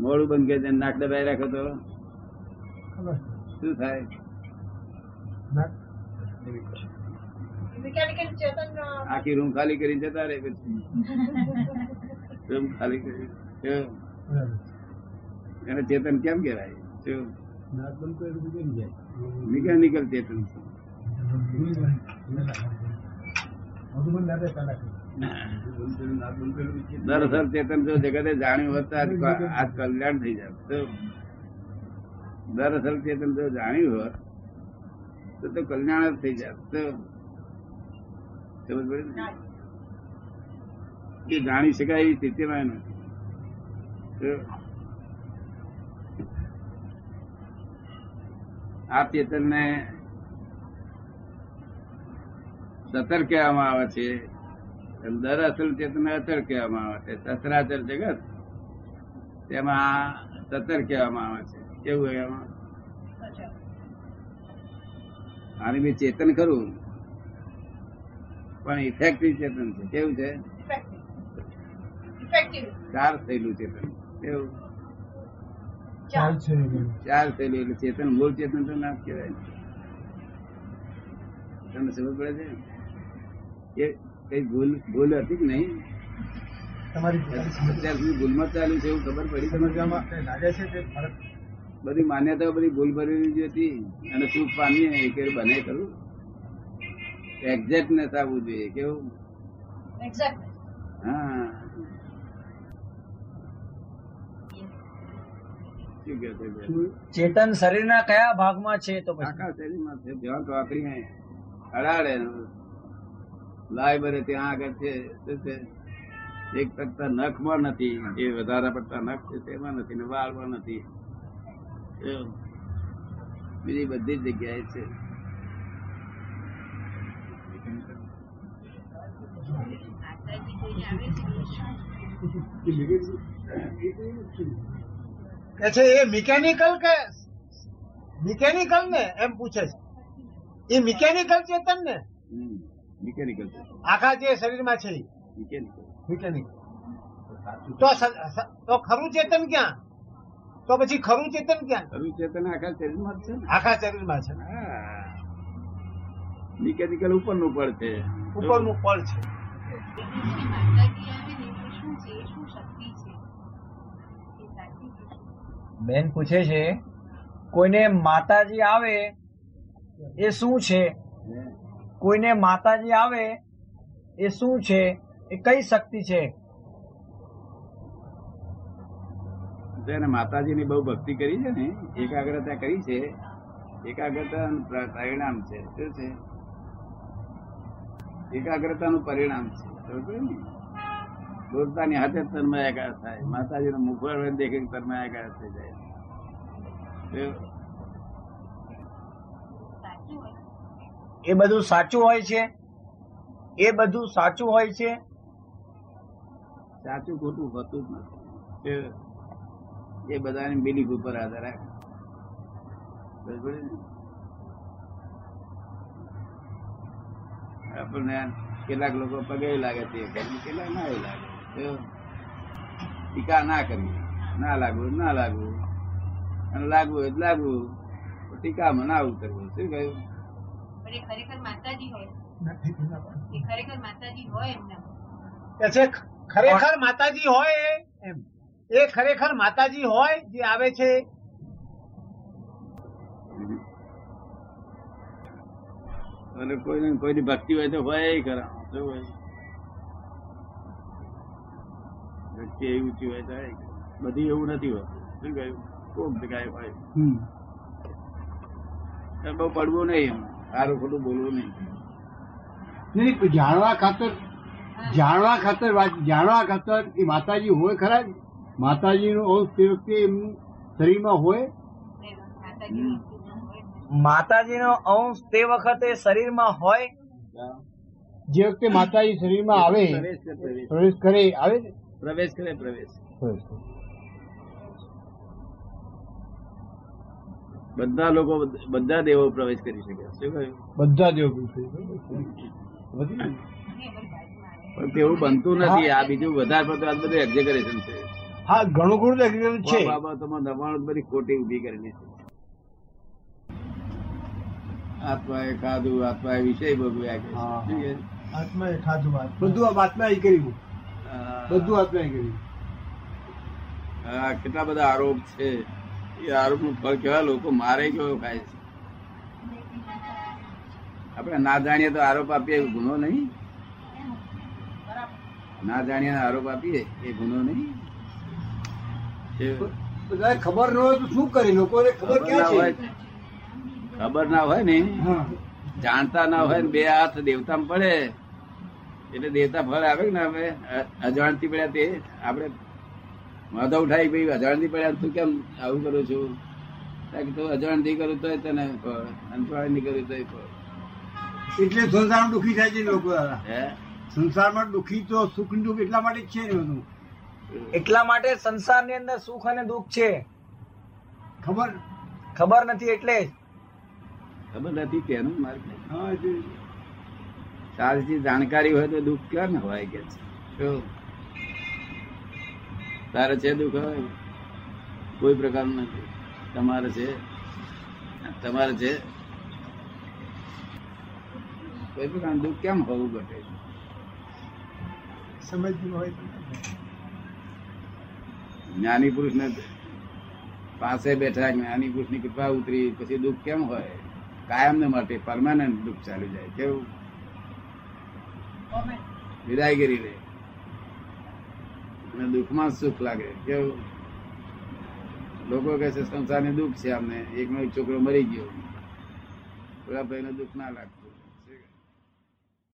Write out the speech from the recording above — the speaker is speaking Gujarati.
મોડું બંધ કરી નાક દબાઈ રાખો તો. શું થાય? આખી રૂમ ખાલી કરીને જતા રહે પછી. રૂમ ખાલી કરી. એને ચેતન કેમ કેવાય મિકેનિકલ ચેતન છે. દરઅસલ ચેતન જો જગતે જાણ્યું હોત તો આજ આજ કલ્યાણ થઈ જાય દરસર ચેતન જો જાણ્યું હોત તો તો કલ્યાણ જ થઈ જાય સમજ એ જાણી શકાય એવી સ્થિતિમાં નથી. આ ચેતન ને સતર કહેવામાં આવે છે દર અસલ ચેતન અચળ કહેવામાં આવે છે સસરાચર જગત તેમાં સતર કહેવામાં આવે છે કેવું એમાં. આની બી ચેતન ખરું પણ ઇફેક્ટિવ ચેતન છે કેવું છે. ચાર થયેલું ચેતન કેવું ચાર. થયેલું એટલે ચેતન મૂળ ચેતન તો ના કહેવાય. તમને સમજ પડે છે એ કઈ ભૂલ ભૂલ હતી કે નહીં? સુધી ભૂલમાં ચાલ્યું છે એવું ખબર પડી સમજવામાં. બધી માન્યતાઓ બધી ભૂલ ભરેલી હતી અને સુખ પામીએ કે બને કરું એક્ઝેક્ટનેસ આવવું જોઈએ કેવું? હા. ચેતન શરીરના કયા ભાગમાં છે તો આખા શરીરમાં છે જ્યાં ચોકડી અડાડે. લાય બરે ત્યાં આગળ છે શું છે. એક ટકતા નખમાં નથી જે વધારે પડતા નખ છે તેમાં નથી ને વાળમાં નથી. બીજી બધી જગ્યાએ છે. કે છે એ મિકેનિકલ કે મિકેનિકલ ને? એમ પૂછે છે. એ મિકેનિકલ ચેતન ને? મિકેનિકલ આખા જે શરીરમાં છે મિકેનિકલ. મિકેનિકલ. તો તો ખરું ચેતન ક્યાં? તો પછી ખરું ચેતન ક્યાં? ખરું ચેતન આખા શરીરમાં છે આખા શરીરમાં છે. મિકેનિકલ ઉપરનું પડ છે. ઉપરનું પડ છે. બેન પૂછે છે કોઈને માતાજી આવે એ શું છે? કોઈને માતાજી આવે, એ શું છે? એ કઈ શક્તિ છે? જેને માતાજીની બહુ ભક્તિ કરી છે ને, એકાગ્રતા કરી છે, એકાગ્રતા પરિણામ છે. શું છે? એકાગ્રતાનું પરિણામ છે. પડી ને? બોલતાની હાથે તન્મયાકાર થાય. માતાજીનો મુખવડ દેખી તન્મયાકાર થઈ જાય તો સાચું હોય એ બધું સાચું હોય છે? એ બધું સાચું હોય છે? સાચું ખોટું હોતું જ નથી. એ બધાની બિલીફ ઉપર આધાર રાખે? આપણને કેટલાક લોકો પગે લાગે છે કેટલાક ના લાગે. ટીકા ના કરવી? ના લાગવું ના લાગવું. અને લાગવું હોય લાગવું. ટીકામાં ના કરવું શું કહ્યું? પણ એ ખરેખર માતાજી હોય. એ ખરેખર માતાજી હોય એમના. કે છે ખરેખર માતાજી હોય એમ. એ ખરેખર માતાજી હોય જે આવે છે. અને કોઈને કોઈની ભક્તિ હોય તો હોય ય ખરા. શું હોય? ભક્તિ એવી ઊંચી હોય તો બધી એવું નથી હોતું. શું કહ્યું? કોમ જગ્યાએ હોય. બહુ પડવું નહીં એમ. સારું ખોટું બોલવું નહીં. નહીં, જાણવા ખાતર જાણવા ખાતર જાણવા ખાતર એ માતાજી હોય ખરા? માતાજીનું અંશ તે વખતે એમનું શરીરમાં હોય. માતાજી હોય માતાજીનો અંશ તે વખતે શરીરમાં હોય? જે વખતે માતાજી શરીરમાં આવે પ્રવેશ કરે, પ્રવેશ. પ્રવેશ કરે આવે પ્રવેશ કરે પ્રવેશ. પ્રવેશ બધા લોકો બધા દેવો પ્રવેશ કરી શકે. શું કહ્યું? બધા દેવો પણ તેવું બનતું નથી. આ બીજું વધારે પડતું આ બધું એક્ઝેગરેશન છે. હા ઘણું ઘણું એક્ઝેગરેશન છે. બાબતોમાં દબાણ બધી ખોટી ઊભી કરેલી છે. આત્માએ ખાધું આત્માએ વિષય ભોગવ્યા કે? આત્માએ ખાધું બધું આ આત્માએ કર્યું. બધું આત્માએ કર્યું. હા કેટલા બધા આરોપ છે. એ આરોપનું ફળ કેવા લોકો મારે કેવો ખાય છે? આપણે ના જાણીએ તો આરોપ આપીએ ગુનો નહીં? ના જાણીએ આરોપ આપીએ એ ગુનો નહીં? ખબર ન હોય તો શું કરી? લોકોને ખબર હોય ક્યાં છે? ખબર ના હોય ને? જાણતા ના હોય ને બે હાથ દેવતામાં પડે. એટલે દેવતા ફળ આવે કે ના અજાણતી પડ્યા તે. આપણે માથા ઉઠાઈ ભાઈ અજાણથી પડ્યા તું કેમ આવું કરું છું? કારણ કે તું અજાણતી કરું તોય તને ફળ અંતવાળી નહીં કરું તોય ફળ એટલે સંસારમાં દુઃખી થાય છે લોકો હે? સંસારમાં દુઃખી તો સુખ દુઃખ એટલા માટે જ છે ને બધું. એટલા માટે સંસારની અંદર સુખ અને દુઃખ છે. ખબર? ખબર નથી એટલે ખબર નથી તેનું મારે કઈ. હા જે- જાણકારી હોય તો દુઃખ કેમ હોય કે? છે શું? તારે છે દુઃખ હોય કોઈ પ્રકારનું નથી. તમારે છે? તમારે છે? કોઈ પ્રકારનું દુઃખ કેમ હોવું ઘટે સમજવું હોય જ્ઞાની પુરુષ ને પાસે બેઠા જ્ઞાની પુરુષની કૃપા ઉતરી પછી દુઃખ કેમ હોય? કાયમ ને માટે પરમાનન્ટ દુઃખ ચાલુ જાય. કેવું? વિદાયગીરી રે અને દુઃખમાં સુખ લાગે. કેવું? લોકો કહે છે સંસારની દુઃખ છે અમને એકનો એક છોકરો મરી ગયો. પેલા ભાઈને દુઃખ ના લાગે.